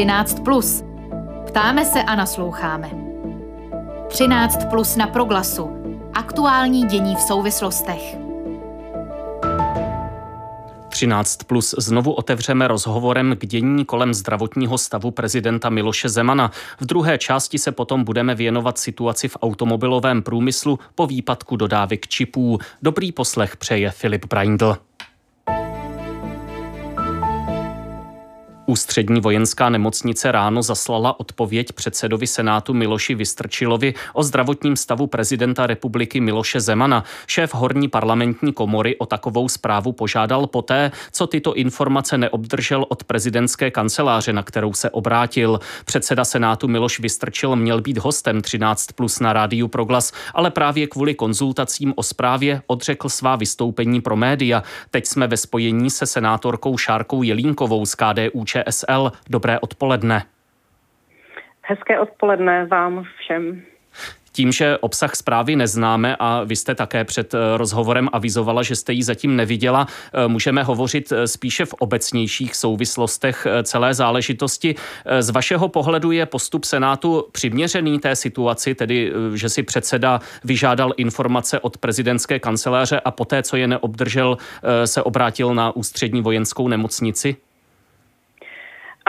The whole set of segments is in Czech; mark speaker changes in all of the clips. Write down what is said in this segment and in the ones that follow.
Speaker 1: 13. Plus. Ptáme se a nasloucháme. 13 plus na proglasu. Aktuální dění v souvislostech.
Speaker 2: 13 plus znovu otevřeme rozhovorem k dění kolem zdravotního stavu prezidenta Miloše Zemana. V druhé části se potom budeme věnovat situaci v automobilovém průmyslu po výpadku dodávek čipů. Dobrý poslech přeje Filip Braindl. Ústřední vojenská nemocnice ráno zaslala odpověď předsedovi Senátu Miloši Vystrčilovi o zdravotním stavu prezidenta republiky Miloše Zemana. Šéf horní parlamentní komory o takovou zprávu požádal poté, co tyto informace neobdržel od prezidentské kanceláře, na kterou se obrátil. Předseda Senátu Miloš Vystrčil měl být hostem 13 plus na rádiu Proglas, ale právě kvůli konzultacím o zprávě odřekl svá vystoupení pro média. Teď jsme ve spojení se senátorkou Šárkou Jelínkovou z KDU ČSL. Dobré odpoledne.
Speaker 3: Hezké odpoledne vám všem.
Speaker 2: Tím, že obsah zprávy neznáme a vy jste také před eh, rozhovorem avizovala, že jste ji zatím neviděla, eh, můžeme hovořit eh, spíše v obecnějších souvislostech celé záležitosti. Z vašeho pohledu je postup Senátu přiměřený té situaci, tedy že si předseda vyžádal informace od prezidentské kanceláře a poté, co je neobdržel, se obrátil na ústřední vojenskou nemocnici?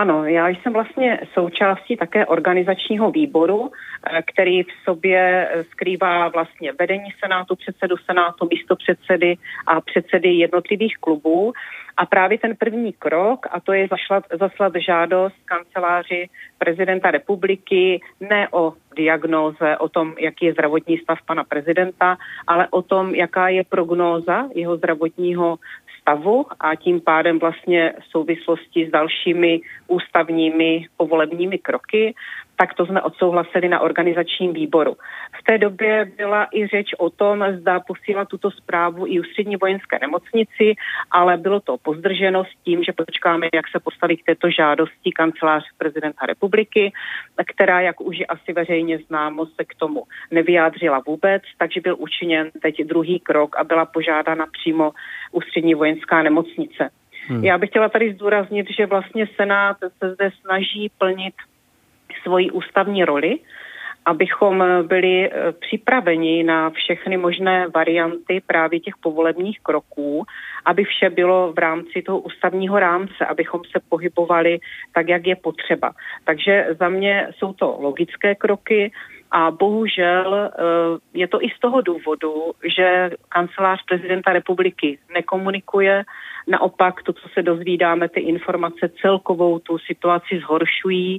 Speaker 3: Ano, já jsem vlastně součástí také organizačního výboru, eh, který v sobě eh, skrývá vlastně vedení Senátu, předsedu Senátu, místo předsedy a předsedy jednotlivých klubů. A právě ten první krok, a to je zašlat, zaslat žádost kanceláři prezidenta republiky ne o diagnóze, o tom, jaký je zdravotní stav pana prezidenta, ale o tom, jaká je prognóza jeho zdravotního stavu a tím pádem vlastně v souvislosti s dalšími ústavními povolebními kroky tak to jsme odsouhlasili na organizačním výboru. V té době byla i řeč o tom, zda posílat tuto zprávu i ústřední vojenské nemocnici, ale bylo to pozdrženo s tím, že počkáme, jak se postaví k této žádosti kancelář prezidenta republiky, která, jak už je asi veřejně známo, se k tomu nevyjádřila vůbec, takže byl učiněn teď druhý krok a byla požádána přímo ústřední vojenská nemocnice. Hmm. Já bych chtěla tady zdůraznit, že vlastně Senát se zde snaží plnit svoji ústavní roli, abychom byli eh, připraveni na všechny možné varianty právě těch povolebních kroků, aby vše bylo v rámci toho ústavního rámce, abychom se pohybovali tak, jak je potřeba. Takže za mě jsou to logické kroky, a bohužel eh, je to i z toho důvodu, že kancelář prezidenta republiky nekomunikuje Naopak to, co se dozvídáme, ty informace celkovou tu situaci zhoršují,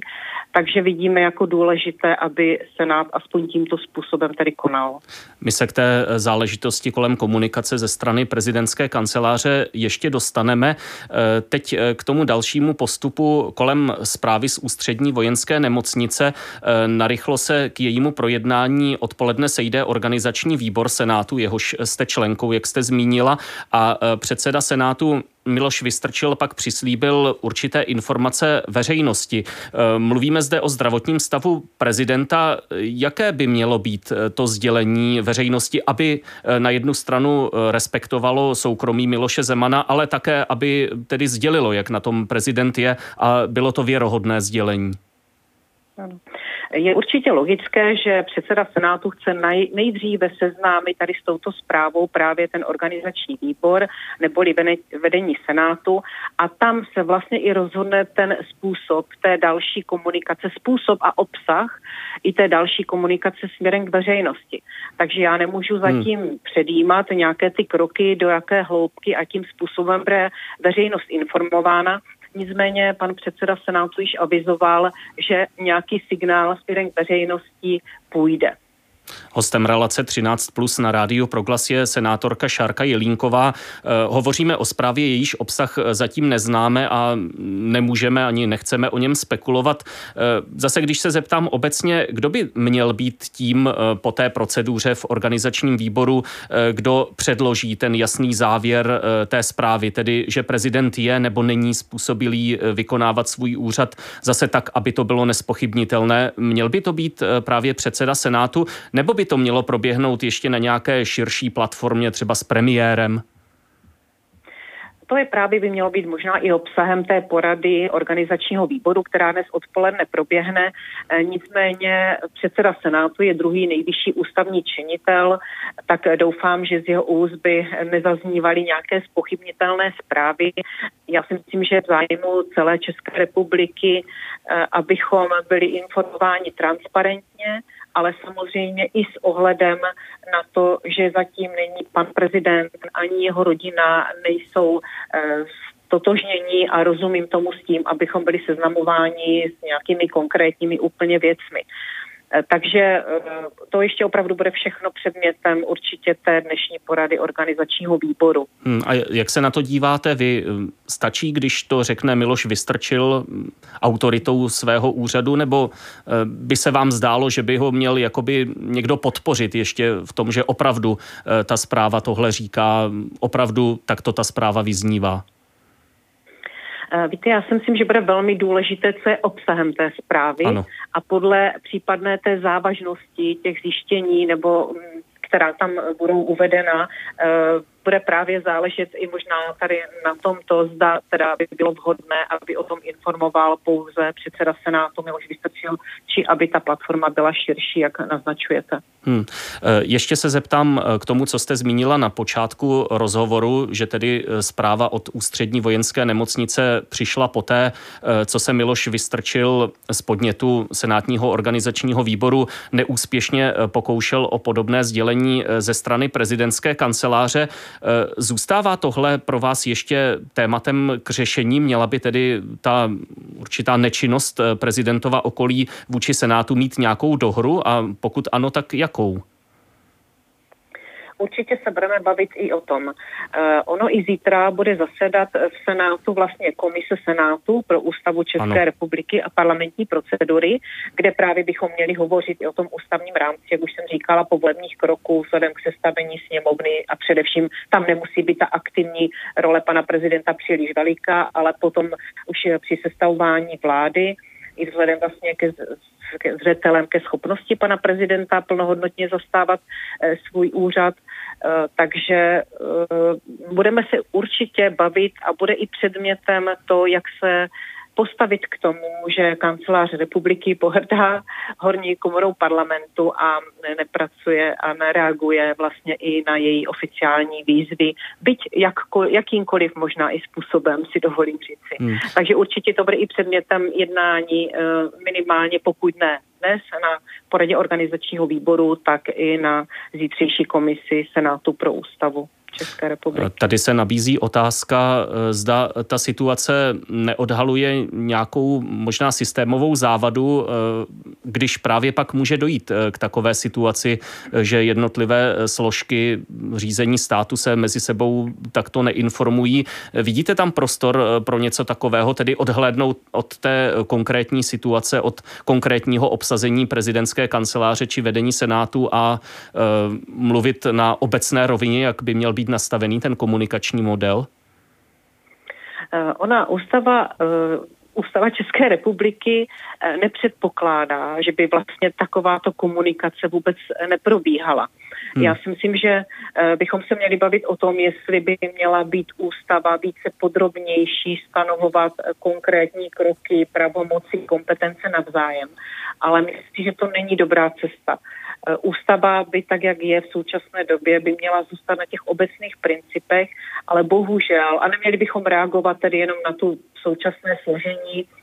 Speaker 3: takže vidíme jako důležité, aby Senát aspoň tímto způsobem tedy konal.
Speaker 2: My se k té záležitosti kolem komunikace ze strany prezidentské kanceláře ještě dostaneme. Eh, teď eh, k tomu dalšímu postupu kolem zprávy z ústřední vojenské nemocnice. Eh, narychlo se k jejímu projednání odpoledne sejde organizační výbor Senátu, jehož jste členkou, jak jste zmínila, a předseda Senátu Miloš Vystrčil pak přislíbil určité informace veřejnosti. Eh, mluvíme zde o zdravotním stavu prezidenta. Jaké by mělo být eh, to sdělení veřejnosti, aby eh, na jednu stranu respektovalo soukromí Miloše Zemana, ale také, aby tedy sdělilo, jak na tom prezident je a bylo to věrohodné sdělení?
Speaker 3: Ano. Je určitě logické, že předseda Senátu chce nej, nejdříve seznámit tady s touto zprávou právě ten organizační výbor neboli vedení Senátu a tam se vlastně i rozhodne ten způsob té další komunikace, způsob a obsah i té další komunikace směrem k veřejnosti. Takže já nemůžu zatím hmm. předjímat nějaké ty kroky, do jaké hloubky a tím způsobem bude veřejnost informována. Nicméně pan předseda Senátu již avizoval, že nějaký signál směrem k veřejnosti půjde.
Speaker 2: Hostem relace 13 plus na rádiu Proglas je senátorka Šárka Jelínková. Eh, hovoříme o zprávě, jejíž obsah zatím neznáme a nemůžeme ani nechceme o něm spekulovat. Eh, zase, když se zeptám obecně, kdo by měl být tím eh, po té proceduře v organizačním výboru, kdo předloží ten jasný závěr té zprávy, tedy že prezident je nebo není způsobilý vykonávat svůj úřad zase tak, aby to bylo nespochybnitelné. Měl by to být právě předseda Senátu, nebo by to mělo proběhnout ještě na nějaké širší platformě, třeba s premiérem?
Speaker 3: to je právě by mělo být možná i obsahem té porady organizačního výboru, která dnes odpoledne proběhne. E, nicméně předseda Senátu je druhý nejvyšší ústavní činitel, tak doufám, že z jeho úst by nezaznívaly nějaké spochybnitelné zprávy. Já si myslím, že v zájmu celé České republiky, e, abychom byli informováni transparentně, ale samozřejmě i s ohledem na to, že zatím není pan prezident ani jeho rodina nejsou eh, totožnění a rozumím tomu s tím, abychom byli seznamováni s nějakými konkrétními úplně věcmi. Eh, takže eh, to ještě opravdu bude všechno předmětem určitě té dnešní porady organizačního výboru.
Speaker 2: Hmm, a jak se na to díváte vy? Stačí, když to řekne Miloš Vystrčil hm, autoritou svého úřadu, nebo eh, by se vám zdálo, že by ho měl jakoby někdo podpořit ještě v tom, že opravdu ta zpráva tohle říká, opravdu takto ta zpráva vyznívá?
Speaker 3: Eh, víte, já si myslím, že bude velmi důležité, co je obsahem té zprávy ano. a podle případné té závažnosti těch zjištění nebo mm, která tam budou uvedena, eh, bude právě záležet i možná tady na tomto, zda teda by bylo vhodné, aby o tom informoval pouze předseda Senátu Miloš Vystrčil, či aby ta platforma byla širší, jak naznačujete. Hmm.
Speaker 2: Ještě se zeptám eh, k tomu, co jste zmínila na počátku rozhovoru, že tedy eh, zpráva od ústřední vojenské nemocnice přišla poté, co se Miloš Vystrčil z podnětu Senátního organizačního výboru neúspěšně pokoušel o podobné sdělení ze strany prezidentské kanceláře. Eh, zůstává tohle pro vás ještě tématem k řešení? Měla by tedy ta určitá nečinnost eh, prezidentova okolí vůči Senátu mít nějakou dohru a pokud ano, tak jakou?
Speaker 3: Určitě se budeme bavit i o tom. Uh, ono i zítra bude zasedat v Senátu vlastně komise Senátu pro ústavu České ano. republiky a parlamentní procedury, kde právě bychom měli hovořit i o tom ústavním rámci, jak už jsem říkala, volebních kroků vzhledem k sestavení sněmovny a především tam nemusí být ta aktivní role pana prezidenta příliš veliká, ale potom už při sestavování vlády i vzhledem vlastně ke zřetelem ke schopnosti pana prezidenta plnohodnotně zastávat eh, svůj úřad. Eh, takže eh, budeme se určitě bavit a bude i předmětem to, jak se postavit k tomu, že kancelář republiky pohrdá horní komorou parlamentu a nepracuje a nereaguje vlastně i na její oficiální výzvy, byť jakkoliv, jakýmkoliv možná i způsobem si dovolím říci. Hmm. Takže určitě to bude i předmětem jednání minimálně, pokud ne dnes na poradě organizačního výboru, tak i na zítřejší komisi Senátu pro ústavu. České republiky.
Speaker 2: Tady se nabízí otázka, eh, zda ta situace neodhaluje nějakou možná systémovou závadu, eh, když právě pak může dojít eh, k takové situaci, že jednotlivé složky řízení státu se mezi sebou takto neinformují. Vidíte tam prostor pro něco takového, tedy odhlédnout od té konkrétní situace, od konkrétního obsazení prezidentské kanceláře či vedení senátu a mluvit na obecné rovině, jak by měl být být nastavený ten komunikační model?
Speaker 3: Eh, ona ústava eh, Ústava České republiky eh, nepředpokládá, že by vlastně takováto komunikace vůbec neprobíhala. Hmm. Já si myslím, že bychom se měli bavit o tom, jestli by měla být ústava více podrobnější, stanovovat konkrétní kroky, pravomoci, kompetence navzájem. Ale myslím, že to není dobrá cesta. Eh, ústava by tak, jak je v současné době, by měla zůstat na těch obecných principech, ale bohužel, a neměli bychom reagovat tedy jenom na tu současné složení Eh,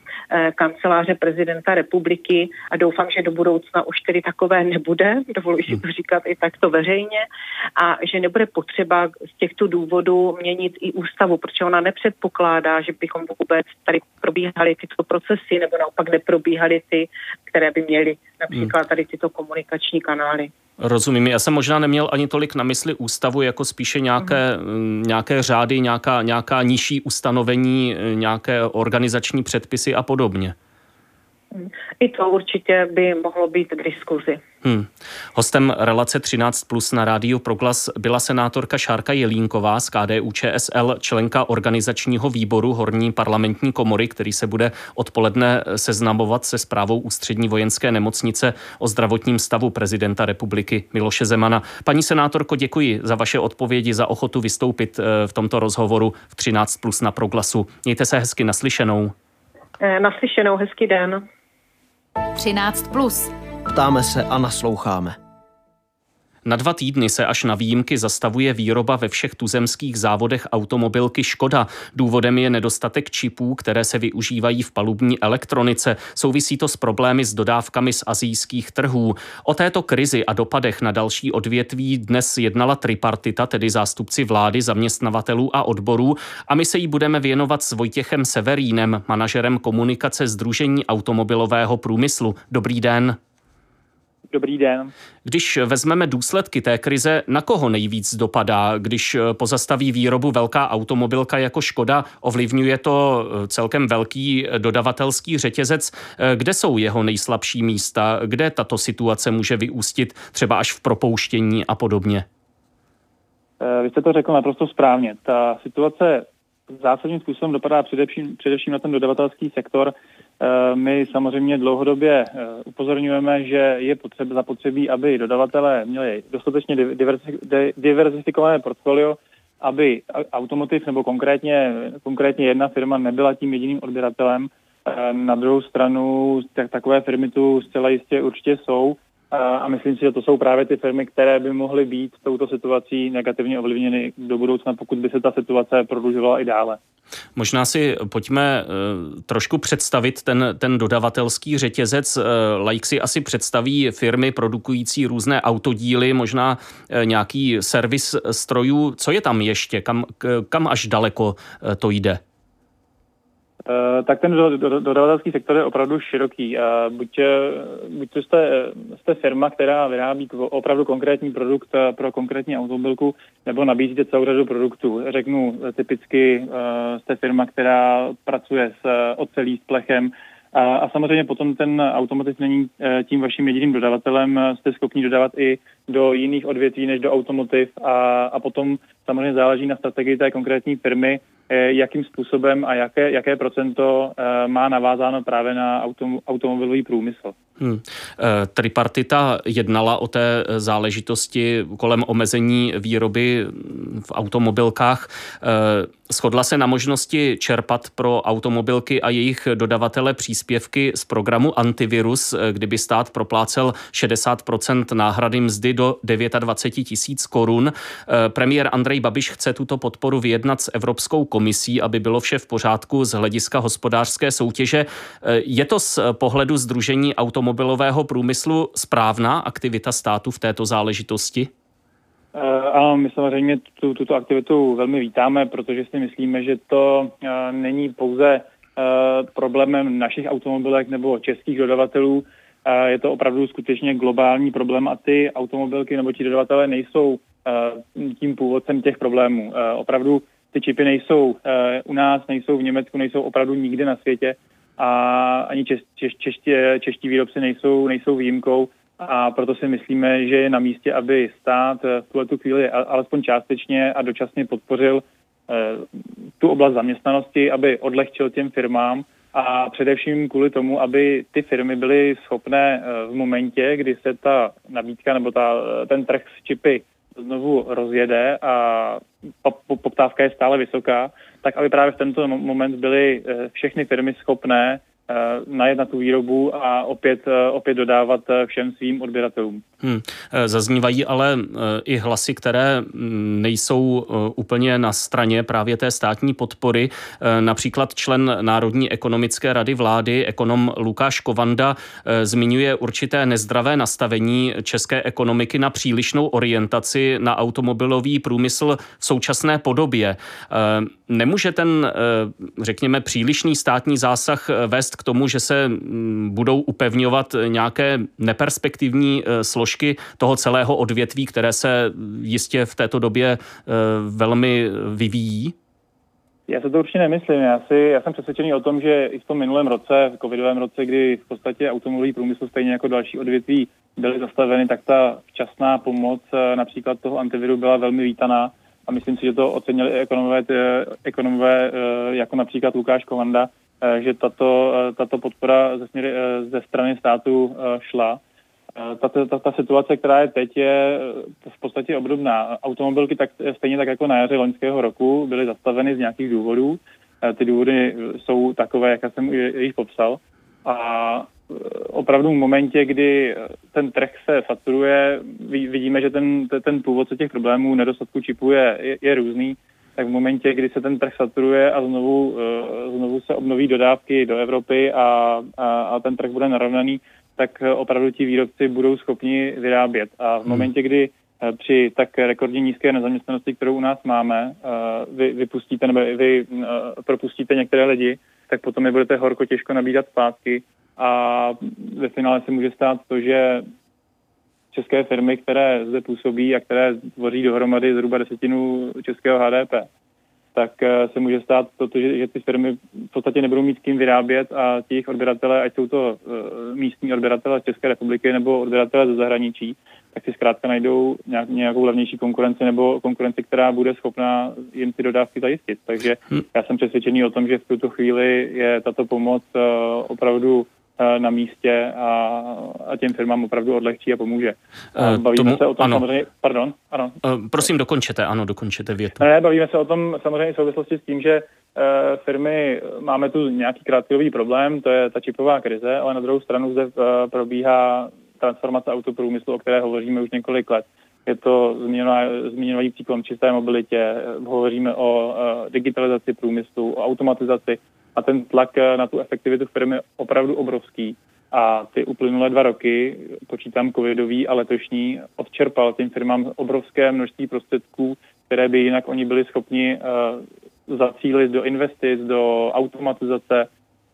Speaker 3: kanceláře prezidenta republiky a doufám, že do budoucna už tedy takové nebude, dovoluji si to hmm. říkat i takto veřejně, a že nebude potřeba z těchto důvodů měnit i ústavu, protože ona nepředpokládá, že bychom vůbec tady probíhaly tyto procesy nebo naopak neprobíhaly ty, které by měly například tady tyto komunikační kanály.
Speaker 2: Rozumím. Já jsem možná neměl ani tolik na mysli ústavu, jako spíše nějaké, mm. nějaké řády, nějaká, nějaká nižší ustanovení, nějaké organizační předpisy a podobně.
Speaker 3: I to určitě by mohlo být k diskuzi. Hmm.
Speaker 2: Hostem relace 13 plus na rádiu Proglas byla senátorka Šárka Jelínková z KDU ČSL, členka organizačního výboru Horní parlamentní komory, který se bude odpoledne seznamovat se zprávou ústřední vojenské nemocnice o zdravotním stavu prezidenta republiky Miloše Zemana. Paní senátorko, děkuji za vaše odpovědi, za ochotu vystoupit eh, v tomto rozhovoru v 13 plus na Proglasu. Mějte se hezky naslyšenou.
Speaker 3: Eh, naslyšenou, hezký den.
Speaker 1: 13 plus.
Speaker 4: Ptáme se a nasloucháme.
Speaker 2: Na dva týdny se až na výjimky zastavuje výroba ve všech tuzemských závodech automobilky Škoda. Důvodem je nedostatek čipů, které se využívají v palubní elektronice. Souvisí to s problémy s dodávkami z azijských trhů. O této krizi a dopadech na další odvětví dnes jednala tripartita, tedy zástupci vlády, zaměstnavatelů a odborů. A my se jí budeme věnovat s Vojtěchem Severínem, manažerem komunikace Združení automobilového průmyslu. Dobrý den.
Speaker 5: Dobrý den.
Speaker 2: Když vezmeme důsledky té krize, na koho nejvíc dopadá? Když pozastaví výrobu velká automobilka jako Škoda, ovlivňuje to celkem velký dodavatelský řetězec. Kde jsou jeho nejslabší místa? Kde tato situace může vyústit třeba až v propouštění a podobně?
Speaker 5: Eh, vy jste to řekl naprosto správně. Ta situace zásadním způsobem dopadá především, především na ten dodavatelský sektor, Eh, my samozřejmě dlouhodobě eh, upozorňujeme, že je potřeba, zapotřebí, aby dodavatelé měli dostatečně diverzifikované portfolio, aby automotiv nebo konkrétně, konkrétně jedna firma nebyla tím jediným odběratelem. Eh, na druhou stranu tak, takové firmy tu zcela jistě určitě jsou a myslím si, že to jsou právě ty firmy, které by mohly být touto situací negativně ovlivněny do budoucna, pokud by se ta situace prodlužovala i dále.
Speaker 2: Možná si pojďme eh, trošku představit ten, ten dodavatelský řetězec. Eh, like si asi představí firmy produkující různé autodíly, možná eh, nějaký servis strojů. Co je tam ještě? Kam, kam až daleko to jde?
Speaker 5: Uh, tak ten dodavatelský sektor je opravdu široký. Uh, buď, buď to jste, jste firma, která vyrábí opravdu konkrétní produkt pro konkrétní automobilku, nebo nabízíte celou řadu produktů. Řeknu typicky, jste firma, která pracuje s ocelí, s plechem, a, a samozřejmě potom ten automotiv není tím vaším jediným dodavatelem, jste schopni dodávat i do jiných odvětví než do automotiv a, a potom samozřejmě záleží na strategii té konkrétní firmy, Eh, jakým způsobem a jaké, jaké procento eh, má navázáno právě na autom, automobilový průmysl. Hmm.
Speaker 2: Eh, tripartita jednala o té záležitosti kolem omezení výroby v automobilkách. Shodla se na možnosti čerpat pro automobilky a jejich dodavatele příspěvky z programu Antivirus, kdyby stát proplácel 60% náhrady mzdy do 29 tisíc korun. Premiér Andrej Babiš chce tuto podporu vyjednat s Evropskou komisí, aby bylo vše v pořádku z hlediska hospodářské soutěže. Je to z pohledu Združení automobilového průmyslu správná aktivita státu v této záležitosti?
Speaker 5: Eh, ano, my samozřejmě tu, tuto aktivitu velmi vítáme, protože si myslíme, že to uh, není pouze problémem našich automobilek nebo českých dodavatelů, je to opravdu skutečně globální problém a ty automobilky nebo ti dodavatelé nejsou tím původcem těch problémů. Opravdu ty čipy nejsou uh, u nás, nejsou v Německu, nejsou opravdu nikde na světě a ani češ, češ, čeští, čeští výrobci nejsou, nejsou výjimkou a proto si myslíme, že je na místě, aby stát v tuhle chvíli alespoň částečně a dočasně podpořil eh, tu oblast zaměstnanosti, aby odlehčil těm firmám a především kvůli tomu, aby ty firmy byly schopné eh, v momentě, kdy se ta nabídka nebo ta, ten trh s čipy znovu rozjede a poptávka je stále vysoká, tak aby právě v tento moment byly eh, všechny firmy schopné najet na tu výrobu a opět, eh, opět dodávat eh, všem svým odběratelům. Hmm.
Speaker 2: Zaznívají ale i hlasy, které mm, nejsou úplně na straně právě té státní podpory. Například člen Národní ekonomické rady vlády, ekonom Lukáš Kovanda, zmiňuje určité nezdravé nastavení české ekonomiky na přílišnou orientaci na automobilový průmysl v současné podobě. Nemůže ten, řekněme, přílišný státní zásah vést k tomu, že se mm, budou upevňovat nějaké neperspektivní e, složky toho celého odvětví, které se jistě v této době e, velmi vyvíjí?
Speaker 5: Já se to určitě nemyslím. Já, si, já jsem přesvědčený o tom, že i v tom minulém roce, v covidovém roce, kdy v podstatě automobilový průmysl stejně jako další odvětví byly zastaveny, tak ta včasná pomoc eh, například toho antiviru byla velmi vítaná a myslím si, že to ocenili ekonomové, ekonomové jako například Lukáš Kovanda, že tato, tato podpora ze, směry, ze strany státu šla. Ta, ta, ta situace, která je teď, je v podstatě obdobná. Automobilky tak, stejně tak jako na jaře loňského roku byly zastaveny z nějakých důvodů. Ty důvody jsou takové, jak jsem jich popsal. A opravdu v momentě, kdy ten trh se saturuje, vidíme, že ten, ten původce těch problémů nedostatku čipu je, je, je různý, tak v momentě, kdy se ten trh saturuje a znovu, eh, znovu se obnoví dodávky do Evropy a, a, a ten trh bude narovnaný, tak opravdu ti výrobci budou schopni vyrábět. A v hmm. momentě, kdy eh, při tak rekordně nízké nezaměstnanosti, kterou u nás máme, eh, vy vypustíte nebo vy propustíte některé lidi, tak potom je budete horko těžko nabídat zpátky a ve finále se může stát to, že české firmy, které zde působí a které tvoří dohromady zhruba desetinu českého HDP, tak eh, se může stát to, že, že ty firmy v podstatě nebudou mít kým vyrábět a těch odběratele, ať jsou to uh, místní odběratele z České republiky nebo odběratele ze zahraničí, tak si zkrátka najdou nějak, nějakou levnější konkurenci nebo konkurenci, která bude schopná jim ty dodávky zajistit. Takže hm. já jsem přesvědčený o tom, že v tuto chvíli je tato pomoc uh, opravdu Eh, na místě a, a těm firmám opravdu odlehčí a pomůže.
Speaker 2: Eh, bavíme Tomu, se o tom ano.
Speaker 5: samozřejmě, pardon, ano.
Speaker 2: Eh, prosím, dokončete, ano, dokončete větu.
Speaker 5: Ne, bavíme se o tom samozřejmě v souvislosti s tím, že firmy, máme tu nějaký krátkodobý problém, to je ta čipová krize, ale na druhou stranu zde probíhá transformace autoprůmyslu, o které hovoříme už několik let. Je to zmíněný cyklon čisté mobilitě, hovoříme o digitalizaci průmyslu, o automatizaci a ten tlak eh, na tu efektivitu firmy je opravdu obrovský. A ty uplynulé dva roky, počítám covidový a letošní, odčerpal těm firmám obrovské množství prostředků, které by jinak oni byli schopni uh, zacílit do investic, do automatizace,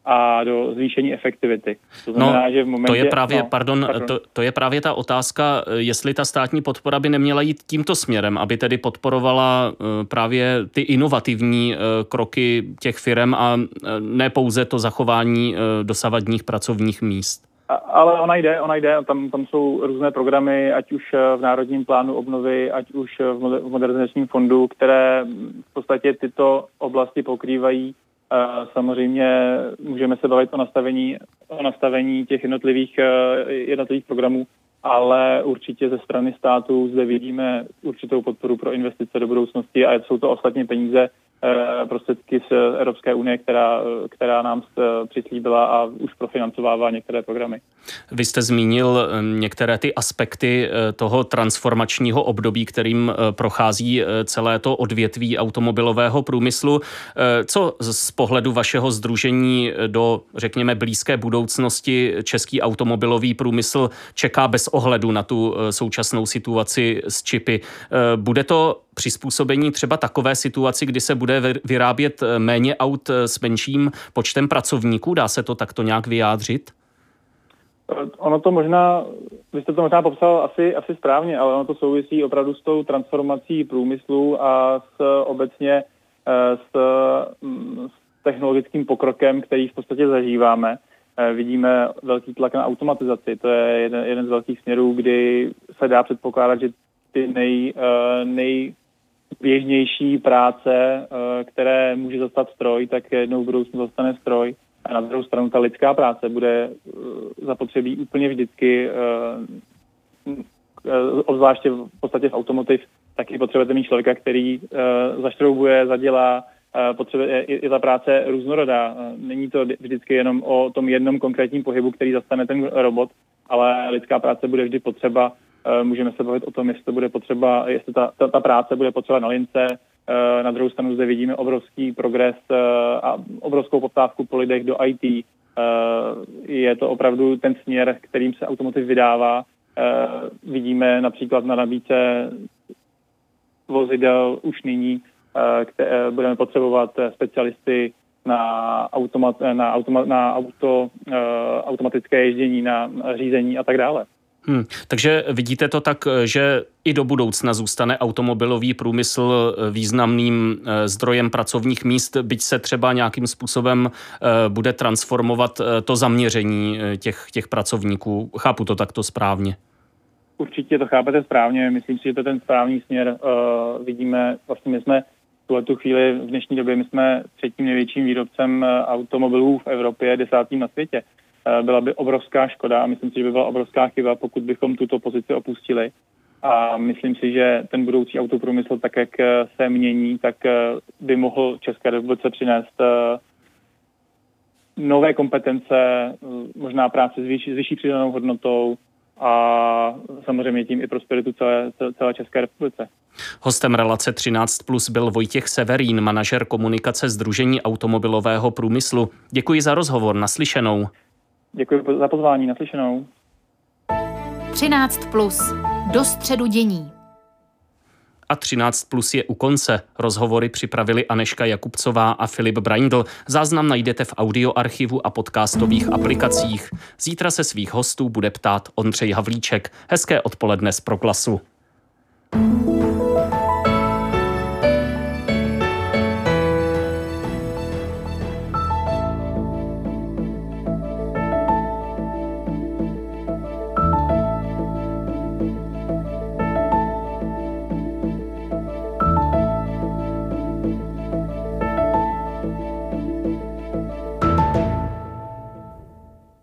Speaker 5: a do zvýšení efektivity.
Speaker 2: To znamená, no, že v momentě... To je právě, no, pardon, pardon. To, to je právě ta otázka, jestli ta státní podpora by neměla jít tímto směrem, aby tedy podporovala eh, právě ty inovativní eh, kroky těch firm a eh, ne pouze to zachování dosavadních pracovních míst.
Speaker 5: Ale ona jde, ona jde, tam, tam jsou různé programy, ať už v Národním plánu obnovy, ať už v modernizačním fondu, které v podstatě tyto oblasti pokrývají Samozřejmě můžeme se bavit o nastavení, o nastavení těch jednotlivých, eh, jednotlivých programů, ale určitě ze strany státu zde vidíme určitou podporu pro investice do budoucnosti a jsou to ostatně peníze, Eh, prostředky z Evropské unie, která, která nám přislíbila a už profinancovává některé programy.
Speaker 2: Vy jste zmínil eh, některé ty aspekty eh, toho transformačního období, kterým prochází celé to odvětví automobilového průmyslu. Co z pohledu vašeho združení do, řekněme, blízké budoucnosti český automobilový průmysl čeká bez ohledu na tu současnou situaci s čipy? Bude to přizpůsobení třeba takové situaci, kdy se bude vyrábět eh, méně aut eh, s menším počtem pracovníků? Dá se to takto nějak vyjádřit?
Speaker 5: Eh, ono to možná, vy jste to možná popsal asi, asi správně, ale ono to souvisí opravdu s tou transformací průmyslu a s obecně s, mm, s technologickým pokrokem, který v podstatě zažíváme. Vidíme velký tlak na automatizaci. To je jeden, jeden z velkých směrů, kdy se dá předpokládat, že ty nej, nej běžnější práce, eh, které může zastat stroj, tak jednou v budoucnu zastane stroj. A na druhou stranu ta lidská práce bude eh, zapotřebí úplně vždycky, eh, obzvláště v podstatě v automotiv, taky potřebujete mít člověka, který zaštroubuje, zadělá, potřebuje i, ta práce různorodá. Není to vždycky jenom o tom jednom konkrétním pohybu, který zastane ten robot, ale lidská práce bude vždy potřeba Eh, můžeme se bavit o tom, jestli bude potřeba, jestli ta, ta, ta práce bude potřeba na lince. Eh, na druhou stranu zde vidíme obrovský progres eh, a obrovskou poptávku po lidech do IT. Je to opravdu ten směr, kterým se automotiv vydává. Vidíme například na nabídce vozidel už nyní, které budeme potřebovat specialisty na, automat, na, automa, na auto, automatické ježdění, na řízení a tak dále.
Speaker 2: Hmm, takže vidíte to tak, že i do budoucna zůstane automobilový průmysl významným eh, zdrojem pracovních míst, byť se třeba nějakým způsobem eh, bude transformovat eh, to zaměření těch, těch pracovníků. Chápu to takto správně.
Speaker 5: Určitě to chápete správně. Myslím si, že to je ten správný směr. vidíme, vlastně my jsme v tu chvíli v dnešní době my jsme třetím největším výrobcem automobilů v Evropě, desátým na světě. Eh, byla by obrovská škoda a myslím si, že by byla obrovská chyba, pokud bychom tuto pozici opustili. A myslím si, že ten budoucí autoprůmysl, tak jak eh, se mění, tak eh, by mohl České republice přinést nové kompetence, možná práce s vyšší, s vyšší přidanou hodnotou a samozřejmě tím i prosperitu celé, celé České republice.
Speaker 2: Hostem relace 13 plus byl Vojtěch Severín, manažer komunikace Združení automobilového průmyslu. Děkuji za rozhovor, naslyšenou.
Speaker 5: Děkuji za pozvání, naslyšenou.
Speaker 1: 13 plus. Do středu dění.
Speaker 2: A 13 plus je u konce. Rozhovory připravili Aneška Jakubcová a Filip Braindl. Záznam najdete v audioarchivu a podcastových aplikacích. Zítra se svých hostů bude ptát Ondřej Havlíček. Hezké odpoledne z Proklasu. thank you